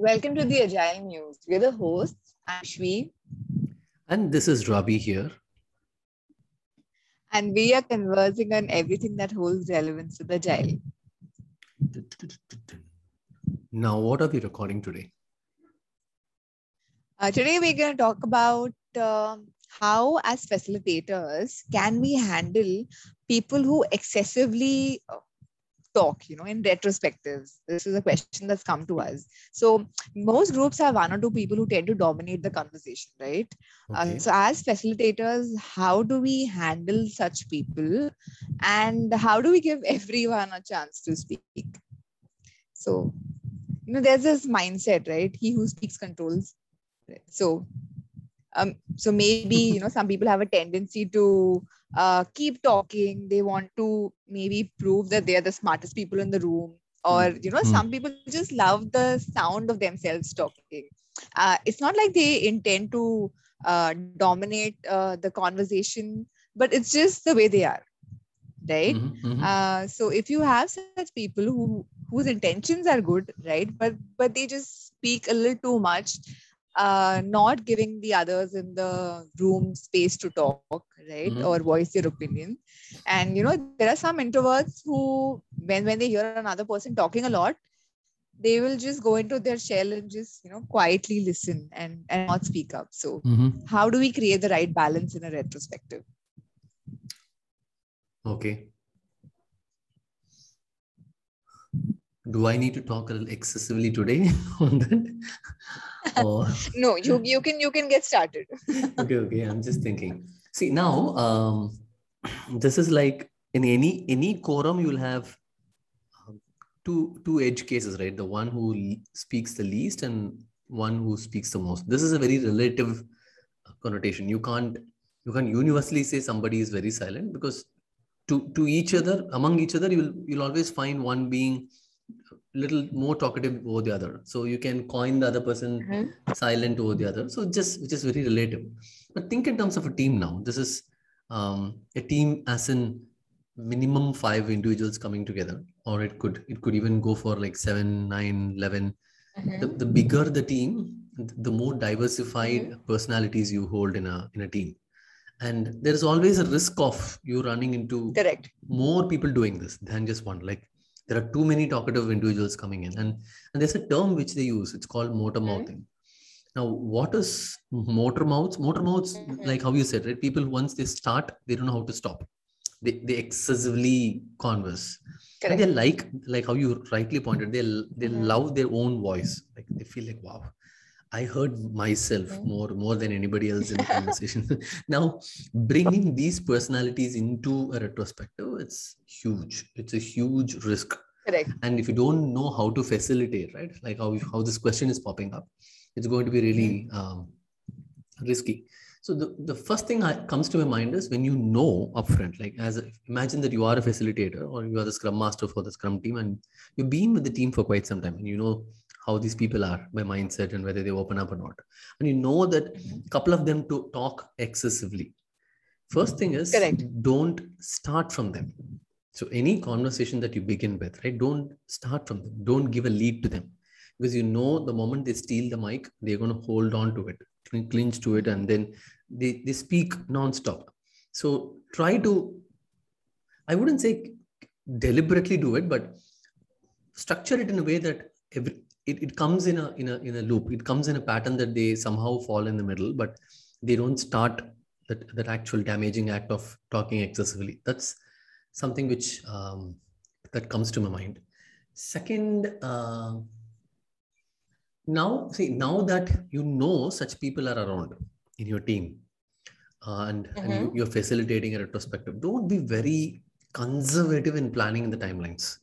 Welcome to the Agile Muse. We're the hosts. I'm Shwee. And this is Ravi here. And we are conversing on everything that holds relevance with Agile. Now, what are we recording today? Uh, today, we're going to talk about uh, how, as facilitators, can we handle people who excessively uh, talk, you know, in retrospectives? This is a question that's come to us. So, most groups have one or two people who tend to dominate the conversation, right? Uh, so, as facilitators, how do we handle such people and how do we give everyone a chance to speak? So, you know, there's this mindset, right? He who speaks controls. So, um, so maybe you know some people have a tendency to uh, keep talking. They want to maybe prove that they are the smartest people in the room, or you know, Mm. some people just love the sound of themselves talking. Uh, it's not like they intend to uh, dominate uh, the conversation, but it's just the way they are, right? Mhm, mhm. uh, so if you have such people who whose intentions are good right but but they just speak a little too much uh, not giving the others in the room space to talk right Mhm. or voice their opinion and you know there are some introverts who when when they hear another person talking a lot they will just go into their shell and just you know quietly listen and and not speak up so Mhm. how do we create the right balance in a retrospective Okay. Do I need to talk a little excessively today on that? or no you you can you can get started okay, okay. I'm just thinking. See now, um, this is like in any any quorum you'll have um, two two edge cases, right? The one who le- speaks the least and one who speaks the most. This is a very relative uh, connotation. You can't you can't universally say somebody is very silent because to to each other among each other you'll you'll always find one being little more talkative over the other. So you can coin the other person Mhm. silent over the other. So just which is very relative. But think in terms of a team now. This is um, a team as in minimum five individuals coming together, or it could it could even go for like seven, nine, eleven. The, the bigger the team, the more diversified personalities you hold in a in a team. And there is always a risk of you running into correct more people doing this than just one. Like there are too many talkative individuals coming in, and and there's a term which they use. It's called motor Mhm. mouthing. Now, what is motor mouths? Motor mouths, Mhm. like how you said, right? People once they start, they don't know how to stop. They they excessively converse. And they like like how you rightly pointed. They they Mhm. love their own voice. Like they feel like wow. I heard myself Mhm. more more than anybody else in the conversation. now, bringing these personalities into a retrospective, it's huge. It's a huge risk. correct And if you don't know how to facilitate, right, like how how this question is popping up, it's going to be really um, risky. So the, the first thing that comes to my mind is when you know upfront, like as a, imagine that you are a facilitator or you are the scrum master for the scrum team and you've been with the team for quite some time and you know how these people are by mindset and whether they open up or not. And you know that a couple of them to talk excessively. First thing is Correct. don't start from them. So any conversation that you begin with, right? Don't start from them. Don't give a lead to them. Because you know the moment they steal the mic, they're going to hold on to it, clinch to it, and then they, they speak nonstop. So try to, I wouldn't say deliberately do it, but structure it in a way that every, it, it comes in a in a in a loop. It comes in a pattern that they somehow fall in the middle, but they don't start that, that actual damaging act of talking excessively. That's something which um, that comes to my mind. Second, uh, now see now that you know such people are around in your team, uh, and, and you, Mhm. you're facilitating a retrospective, don't be very conservative in planning the timelines.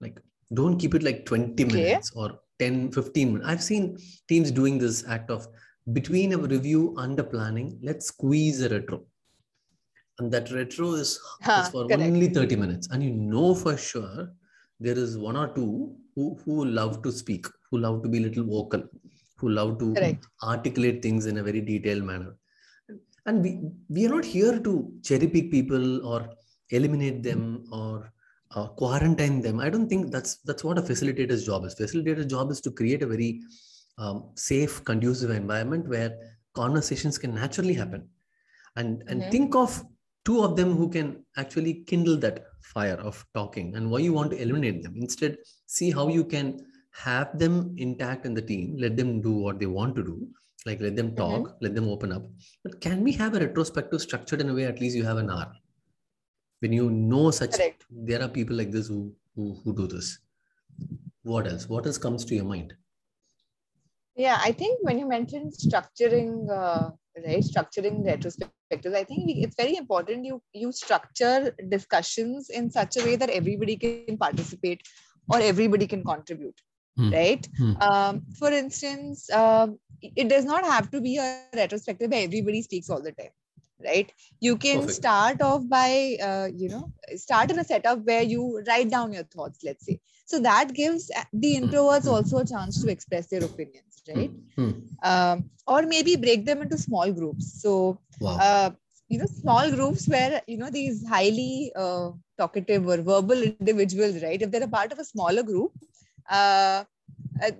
Like don't keep it like 20 Okay. minutes or 10, 15 minutes. I've seen teams doing this act of between a review and a planning, let's squeeze a retro. And that retro is, is for correct. only 30 minutes. And you know for sure there is one or two who, who love to speak, who love to be little vocal, who love to Correct. articulate things in a very detailed manner. And we, we are not here to cherry pick people or eliminate them or uh, quarantine them. I don't think that's that's what a facilitator's job is. Facilitator's job is to create a very um, safe, conducive environment where conversations can naturally happen, and and think of two of them who can actually kindle that fire of talking and why you want to eliminate them. Instead, see how you can have them intact in the team. Let them do what they want to do. Like let them talk, let them open up. But can we have a retrospective structured in a way? At least you have an hour when you know such Correct. there are people like this who who, who do this what else what else comes to your mind Yeah, I think when you mentioned structuring, uh, right, structuring retrospectives, I think it's very important you you structure discussions in such a way that everybody can participate or everybody can contribute, Hmm. right? Hmm. Um, for instance, um, it does not have to be a retrospective where everybody speaks all the time, right? You can Perfect. start off by, uh, you know, start in a setup where you write down your thoughts, let's say. So that gives uh, the introverts hmm. also a chance to express their opinions, right? Hmm. um, or maybe break them into small groups so wow uh, you know small groups where you know these highly uh, talkative or verbal individuals right if they're a part of a smaller group uh, uh,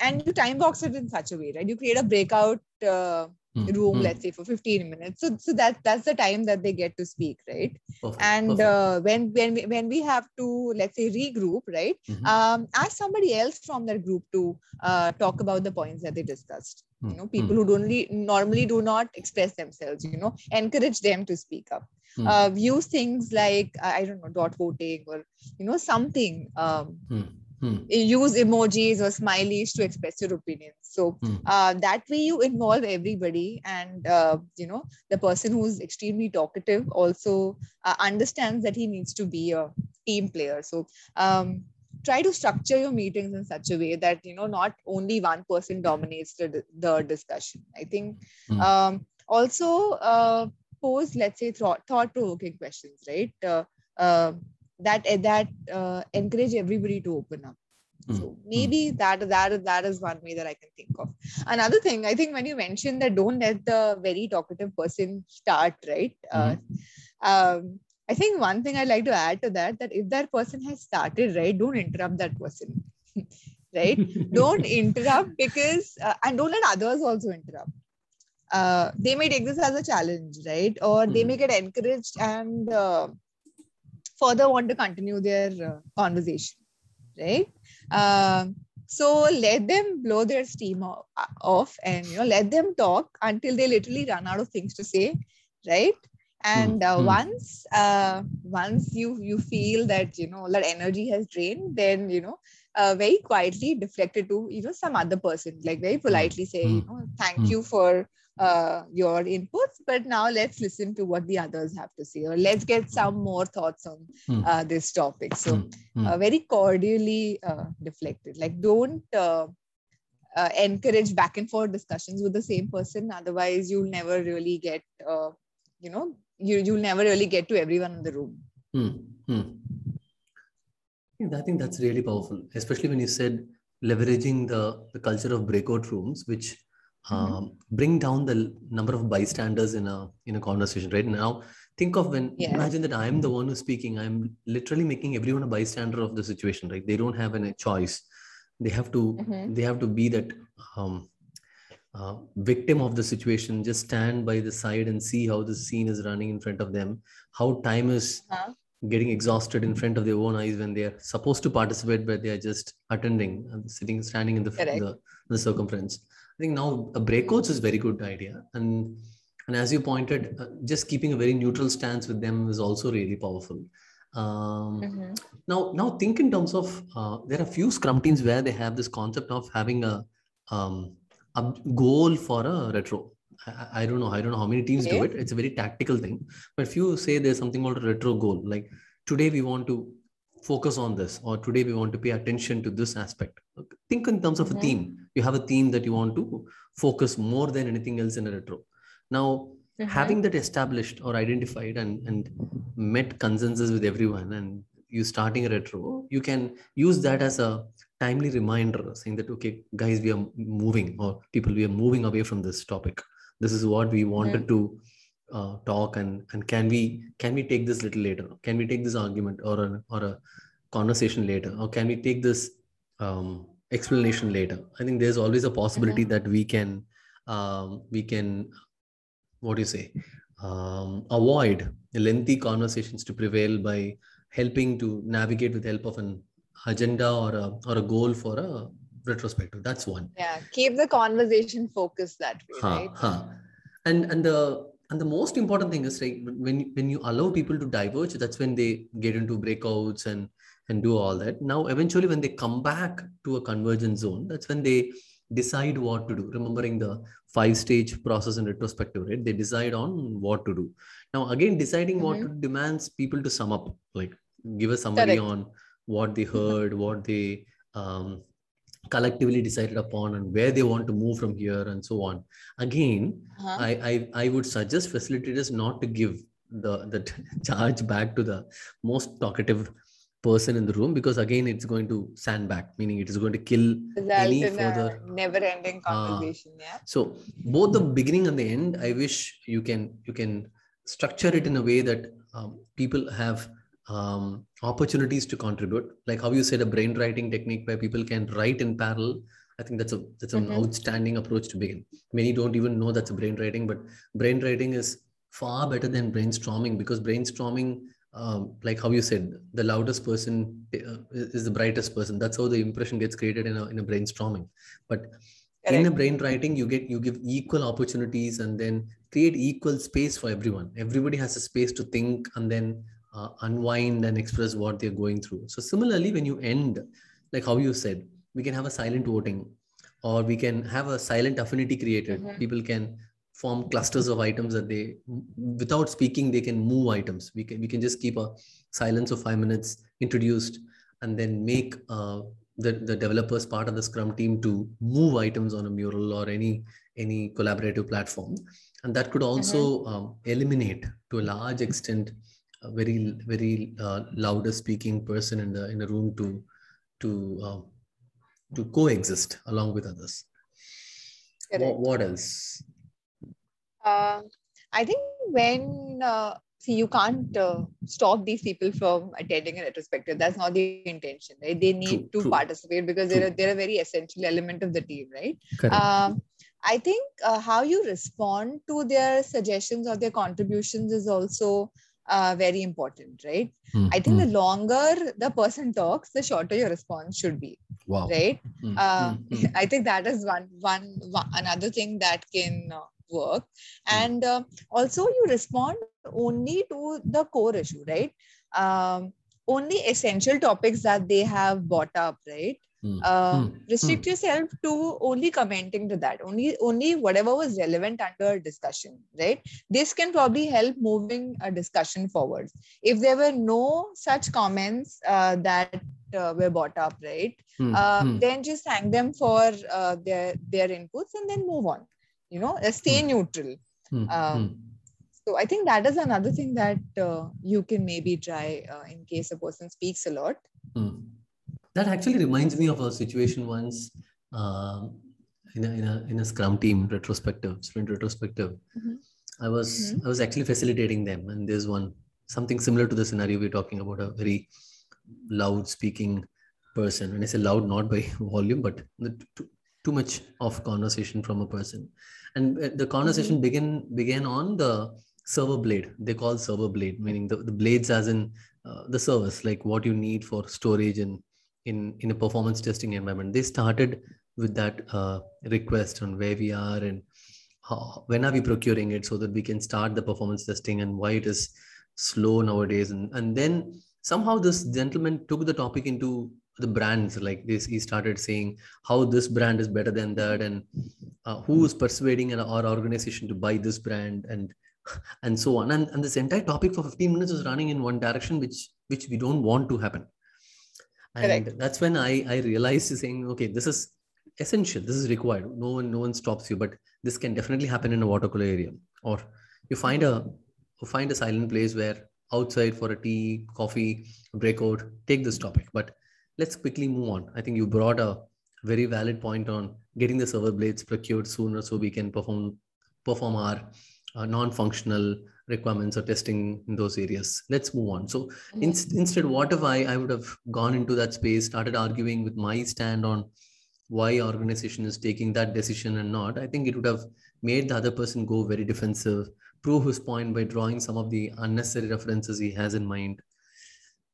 and you time box it in such a way right you create a breakout uh, Hmm. Room Hmm. let's say for 15 minutes so so that that's the time that they get to speak right Perfect. and Perfect. uh, when when we, when we have to let's say regroup right Mhm. um, ask somebody else from that group to uh, talk about the points that they discussed you Hmm. know people who don't normally do not express themselves you know encourage them to speak up Hmm. uh, use things like i I don't know dot voting or you know something um, Hmm. Use emojis or smileys to express your opinions so Hmm. uh, that way you involve everybody and uh, you know the person who's extremely talkative also uh, understands that he needs to be a team player so um, try to structure your meetings in such a way that you know not only one person dominates the, the discussion i think Hmm. um, also uh, pose let's say thought thought provoking questions right uh, uh, that that uh, encourage everybody to open up Hmm. so maybe that that that is one way that I can think of. Another thing, I think when you mentioned that don't let the very talkative person start, right? Uh, um, I think one thing I'd like to add to that that if that person has started, right, don't interrupt that person, right? don't interrupt because uh, and don't let others also interrupt. Uh, they may take this as a challenge, right? Or they Mhm. may get encouraged and uh, further want to continue their uh, conversation, right? Um, so let them blow their steam off and you know let them talk until they literally run out of things to say, right? And uh, Hmm. once uh, once you you feel that you know that energy has drained, then you know uh, very quietly deflect it to you know some other person, like very politely say, you Hmm. know, thank Hmm. you for uh, your inputs, but now let's listen to what the others have to say, or let's get some more thoughts on Hmm. uh, this topic. So Hmm. Hmm. uh, very cordially uh, deflected. Like don't uh, uh, encourage back and forth discussions with the same person. Otherwise, you'll never really get, uh, you know, you you'll never really get to everyone in the room. Hmm. Hmm. I think that's really powerful, especially when you said leveraging the, the culture of breakout rooms, which Mhm. um, bring down the number of bystanders in a in a conversation. Right now, think of when Yeah. imagine that I am the one who's speaking. I'm literally making everyone a bystander of the situation. Right? They don't have any choice. They have to Mhm. they have to be that um, uh, victim of the situation. Just stand by the side and see how the scene is running in front of them. How time is Huh? getting exhausted in front of their own eyes when they are supposed to participate, but they are just attending and sitting, standing in the, the, the circumference. I think now a breakouts is very good idea. And, and as you pointed, uh, just keeping a very neutral stance with them is also really powerful. Um, Mhm. now, now think in terms of uh, there are a few scrum teams where they have this concept of having a, um, a goal for a retro. I, I don't know. I don't know how many teams do it. It's a very tactical thing. But if you say there's something called a retro goal, like today we want to focus on this, or today we want to pay attention to this aspect. Think in terms of Mhm. a theme. You have a theme that you want to focus more than anything else in a retro. Now, Mhm. having that established or identified and, and met consensus with everyone and you starting a retro you can use that as a timely reminder saying that okay guys we are moving or people we are moving away from this topic this is what we wanted to uh, talk and and can we can we take this little later can we take this argument or a, or a conversation later or can we take this um, explanation later i think there's always a possibility Mhm. that we can um, we can what do you say um, avoid lengthy conversations to prevail by helping to navigate with the help of an agenda or a or a goal for a retrospective that's one Yeah, keep the conversation focused that way, huh, right? huh. and and the and the most important thing is like when when you allow people to diverge that's when they get into breakouts and and do all that. Now eventually when they come back to a convergence zone that's when they decide what to do. Remembering the five stage process in retrospective right? They decide on what to do. Now again deciding what to demands people to sum up like give a summary Correct. on what they heard what they um, collectively decided upon and where they want to move from here and so on. Again Uh-huh. I, I I would suggest facilitators not to give the the charge back to the most talkative person in the room because again it's going to sandbag, meaning it is going to kill Result any further. never-ending Ah. conversation. yeah. So both the beginning and the end, I wish you can you can structure it in a way that um, people have um, opportunities to contribute. Like how you said, a brain writing technique where people can write in parallel. I think that's a that's an Mhm. outstanding approach to begin. Many don't even know that's a brain writing, but brain writing is far better than brainstorming because brainstorming, um, like how you said, the loudest person uh, is the brightest person. That's how the impression gets created in a in a brainstorming. But in a brain writing you get you give equal opportunities and then create equal space for everyone everybody has a space to think and then uh, unwind and express what they're going through so similarly when you end like how you said we can have a silent voting or we can have a silent affinity created Mhm. people can form clusters of items that they without speaking they can move items. We can we can just keep a silence of 5 minutes introduced and then make uh, the, the developers part of the scrum team to move items on a mural or any any collaborative platform. And that could also um, eliminate to a large extent a very very uh, louder speaking person in the in a room to to um, to coexist along with others. What, what else Uh, I think when uh, see you can't uh, stop these people from attending a retrospective. That's not the intention, right? They need True, to true. participate because they're a, they're a very essential element of the team, right? correct Um, I think uh, how you respond to their suggestions or their contributions is also uh, very important, right? Mm, I think the longer the person talks, the shorter your response should be, wow right? Mm, uh, mm, mm. I think that is one, one, one another thing that can uh, work. And uh, also, you respond only to the core issue, right? Um, only essential topics that they have brought up, right? Mm, Uh, mm, restrict yourself to only commenting to that, only only whatever was relevant under discussion, right? This can probably help moving a discussion forward. If there were no such comments uh, that uh, were brought up, right? mm, uh, mm. then just thank them for uh, their their inputs and then move on you know uh, stay Hmm. neutral Mm, um, mm. so i think that is another thing that uh, you can maybe try uh, in case a person speaks a lot Mm. That actually reminds me of a situation once um, in, a, in, a, in a Scrum team retrospective, sprint retrospective. Mhm. I was Mhm. I was actually facilitating them, and there's one something similar to the scenario we're talking about a very loud speaking person. When I say loud, not by volume, but the, too much of conversation from a person, and uh, the conversation began began on the server blade. They call server blade, meaning the, the blades as in uh, the service, like what you need for storage and in in a performance testing environment. They started with that uh, request on where we are and how, when are we procuring it so that we can start the performance testing and why it is slow nowadays and and then somehow this gentleman took the topic into the brands like this he started saying how this brand is better than that and uh, who is persuading an, our organization to buy this brand and and so on. And, and this entire topic for 15 minutes was running in one direction which which we don't want to happen. And Correct. that's when i i realized saying okay this is essential. This is required. No one no one stops you but this can definitely happen in a water cooler area. Or you find a find a silent place where outside for a tea coffee breakout take this topic. But let's quickly move on i think you brought a very valid point on getting the server blades procured sooner so we can perform perform our uh, non-functional requirements or testing in those areas. Let's move on. So Mhm. in- instead, what if I, I would have gone into that space, started arguing with my stand on why organization is taking that decision and not, I think it would have made the other person go very defensive, prove his point by drawing some of the unnecessary references he has in mind.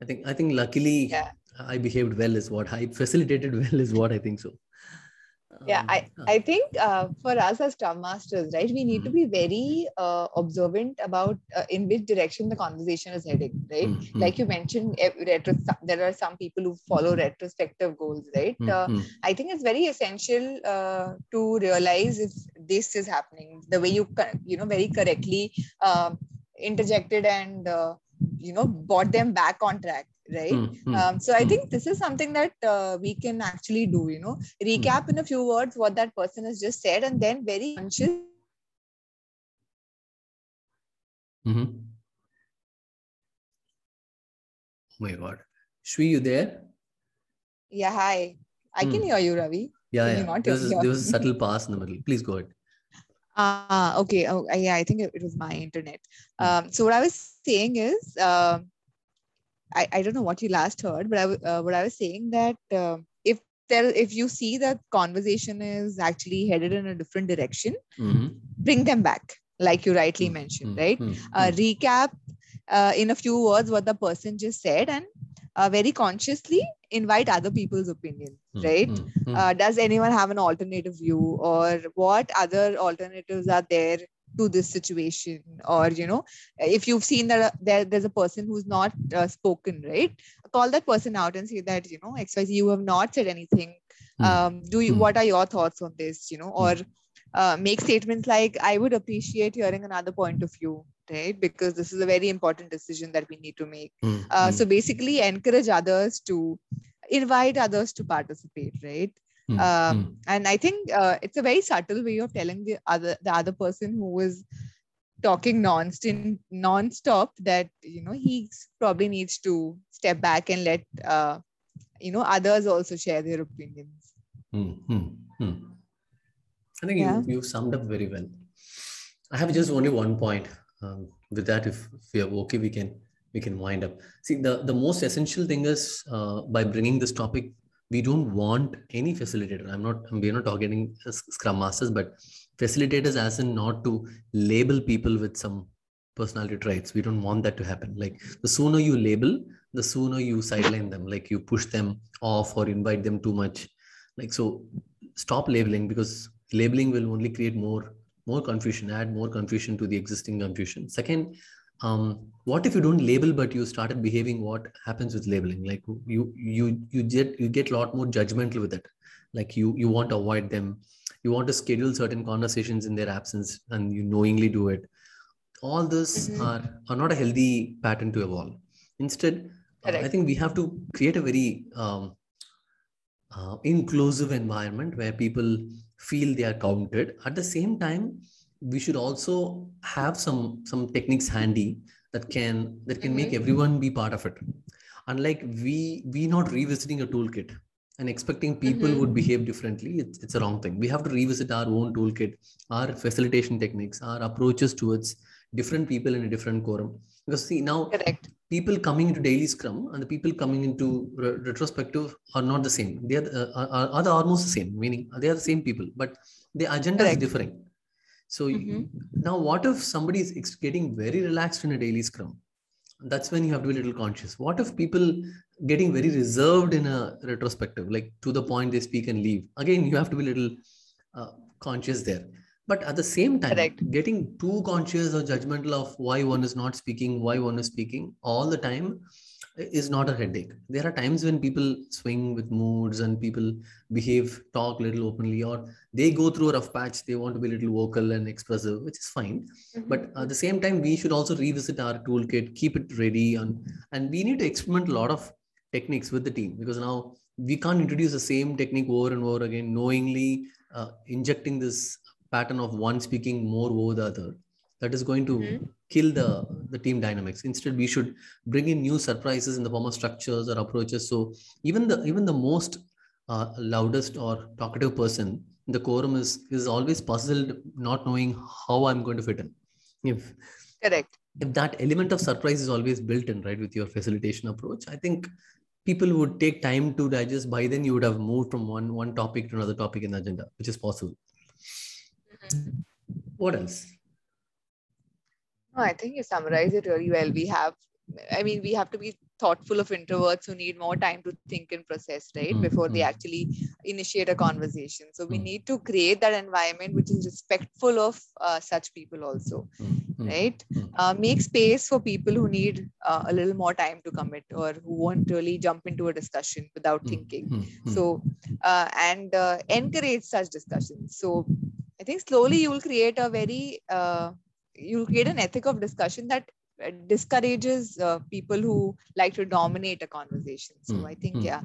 I think I think luckily Yeah. I behaved well is what I facilitated well is what I think so. yeah Um, i i think uh, for us as scrum masters right we need to Mhm. be very uh, observant about uh, in which direction the conversation is heading right? Mm, mm, like you mentioned eh, retro, there are some people who follow retrospective goals right? Mm, uh, mm, i think it's very essential uh, to realize if this is happening the way you you know very correctly uh, interjected and uh, you know brought them back on track right mm, mm. um, so I Hmm. think this is something that uh, we can actually do, you know, recap in a few words what that person has just said, and then very conscious. Mhm. Oh my God. Shwee, you there? Yeah, hi. I can Hmm. hear you, Ravi. Yeah, Can yeah. not There was, there was a subtle pass in the middle. Please go ahead. Ah, okay. Oh, uh, yeah, I think it, it was my internet. Hmm. Um, so what I was saying is, um I, I don't know what you last heard, but I, uh, what I was saying that uh, if there, if you see that conversation is actually headed in a different direction, Mhm. bring them back, like you rightly Mm, mentioned, right? mm, uh, mm. recap uh, in a few words what the person just said and uh, very consciously invite other people's opinion Mm, right mm, mm. uh, does anyone have an alternative view or what other alternatives are there to this situation or you know if you've seen that uh, there, there's a person who's not uh, spoken right? Call that person out and say that you know xyz you have not said anything. Hmm. um, do you Hmm. what are your thoughts on this you know or Hmm. uh, make statements like i would appreciate hearing another point of view right? Because this is a very important decision that we need to make. Mm, uh, so basically encourage others to invite others to participate right mm, um, mm. and i think uh, it's a very subtle way of telling the other the other person who is talking non-stop non-stop that you know he probably needs to step back and let uh, you know others also share their opinions Hmm, hmm, hmm. I think Yeah. you, you summed up very well. I have just only one point. Um, with that, if, if we are okay, we can we can wind up. See, the, the most essential thing is uh, by bringing this topic, we don't want any facilitator. I'm not. We're not targeting Scrum masters, but facilitators, as in not to label people with some personality traits. We don't want that to happen. Like the sooner you label, the sooner you sideline them. Like you push them off or invite them too much. Like so, stop labeling because labeling will only create more more confusion add more confusion to the existing confusion second um, what if you don't label but you started behaving what happens with labeling? Like you you you get you get a lot more judgmental with it. Like you you want to avoid them. You want to schedule certain conversations in their absence and you knowingly do it. All this Mhm. are are not a healthy pattern to evolve. Instead uh, i think we have to create a very um, uh, inclusive environment where people feel they are counted. At the same time we should also have some some techniques handy that can that can make Mhm. everyone be part of it unlike we we not revisiting a toolkit and expecting people Mhm. would behave differently it's, it's a wrong thing we have to revisit our own toolkit our facilitation techniques our approaches towards different people in a different quorum because see now correct people coming into daily scrum and the people coming into re- retrospective are not the same they are, uh, are, are almost the same meaning they are the same people but the agenda Correct. is different so Mhm. now what if somebody is getting very relaxed in a daily scrum that's when you have to be a little conscious what if people getting very reserved in a retrospective like to the point they speak and leave again you have to be a little uh, conscious there but at the same time Correct. getting too conscious or judgmental of why one is not speaking why one is speaking all the time is not a headache. There are times when people swing with moods and people behave talk a little openly or they go through a rough patch they want to be a little vocal and expressive which is fine. But at the same time we should also revisit our toolkit keep it ready and and we need to experiment a lot of techniques with the team because now we can't introduce the same technique over and over again knowingly uh, injecting this pattern of one speaking more over the other that is going to Mhm. kill the the team dynamics. Instead we should bring in new surprises in the form of structures or approaches. So even the even the most uh, loudest or talkative person the quorum is is always puzzled not knowing how i'm going to fit in. If Correct. if that element of surprise is always built in right with your facilitation approach i think people would take time to digest. By then you would have moved from one one topic to another topic in the agenda which is possible. What else No, I think you summarize it really well. We have, I mean, we have to be thoughtful of introverts who need more time to think and process, right? Mm, Before they mm. actually initiate a conversation. So we Mm. need to create that environment which is respectful of uh, such people also, Mm, mm, right? mm. Uh, make space for people who need uh, a little more time to commit or who won't really jump into a discussion without thinking. So, uh, and uh, encourage such discussions. So, I think slowly you will create a very, you'll create an ethic of discussion that uh, discourages uh, people who like to dominate a conversation. So, Mm, I think, mm. yeah,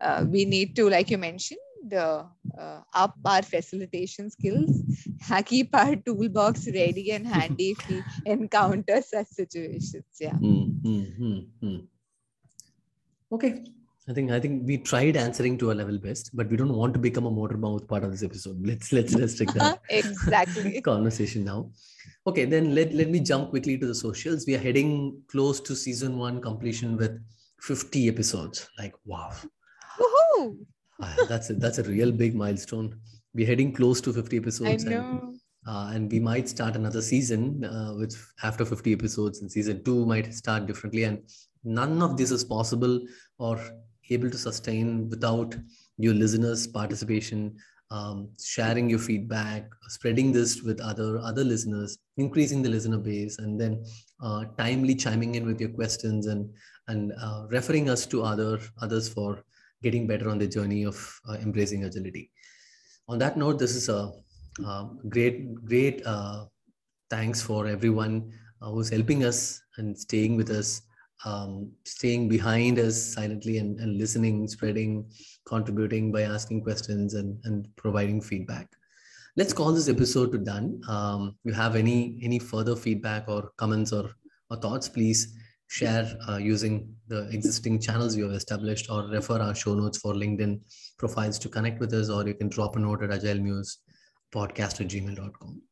uh, we need to, like you mentioned, uh, uh, up our facilitation skills, keep our toolbox ready and handy if we encounter such situations. Yeah. Mm. Okay. I think I think we tried answering to our level best, but we don't want to become a motor mouth part of this episode. Let's let's restrict that exactly. conversation now. Okay, then let, let me jump quickly to the socials. We are heading close to season one completion with 50 episodes. Like wow. Woohoo! Ah, that's a, that's a real big milestone. We're heading close to 50 I episodes. And uh, and we might start another season uh, which after 50 episodes and season two might start differently and none of this is possible or able to sustain without your listeners participation um, sharing your feedback spreading this with other other listeners increasing the listener base and then uh, timely chiming in with your questions and and uh, referring us to other others for getting better on the journey of uh, embracing agility. On that note this is a um, great great uh, thanks for everyone uh, who's helping us and staying with us um, staying behind us silently and, and listening spreading contributing by asking questions and, and providing feedback. Let's call this episode to done. Um, you have any any further feedback or comments or, or thoughts please share uh, using the existing channels you have established or refer our show notes for linkedin profiles to connect with us or you can drop a note at agile muse podcast at gmail.com.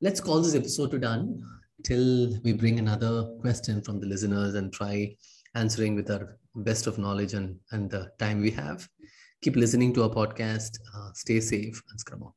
Let's call this episode to done till we bring another question from the listeners and try answering with our best of knowledge and, and the time we have. Keep listening to our podcast. Uh, stay safe and scrum on.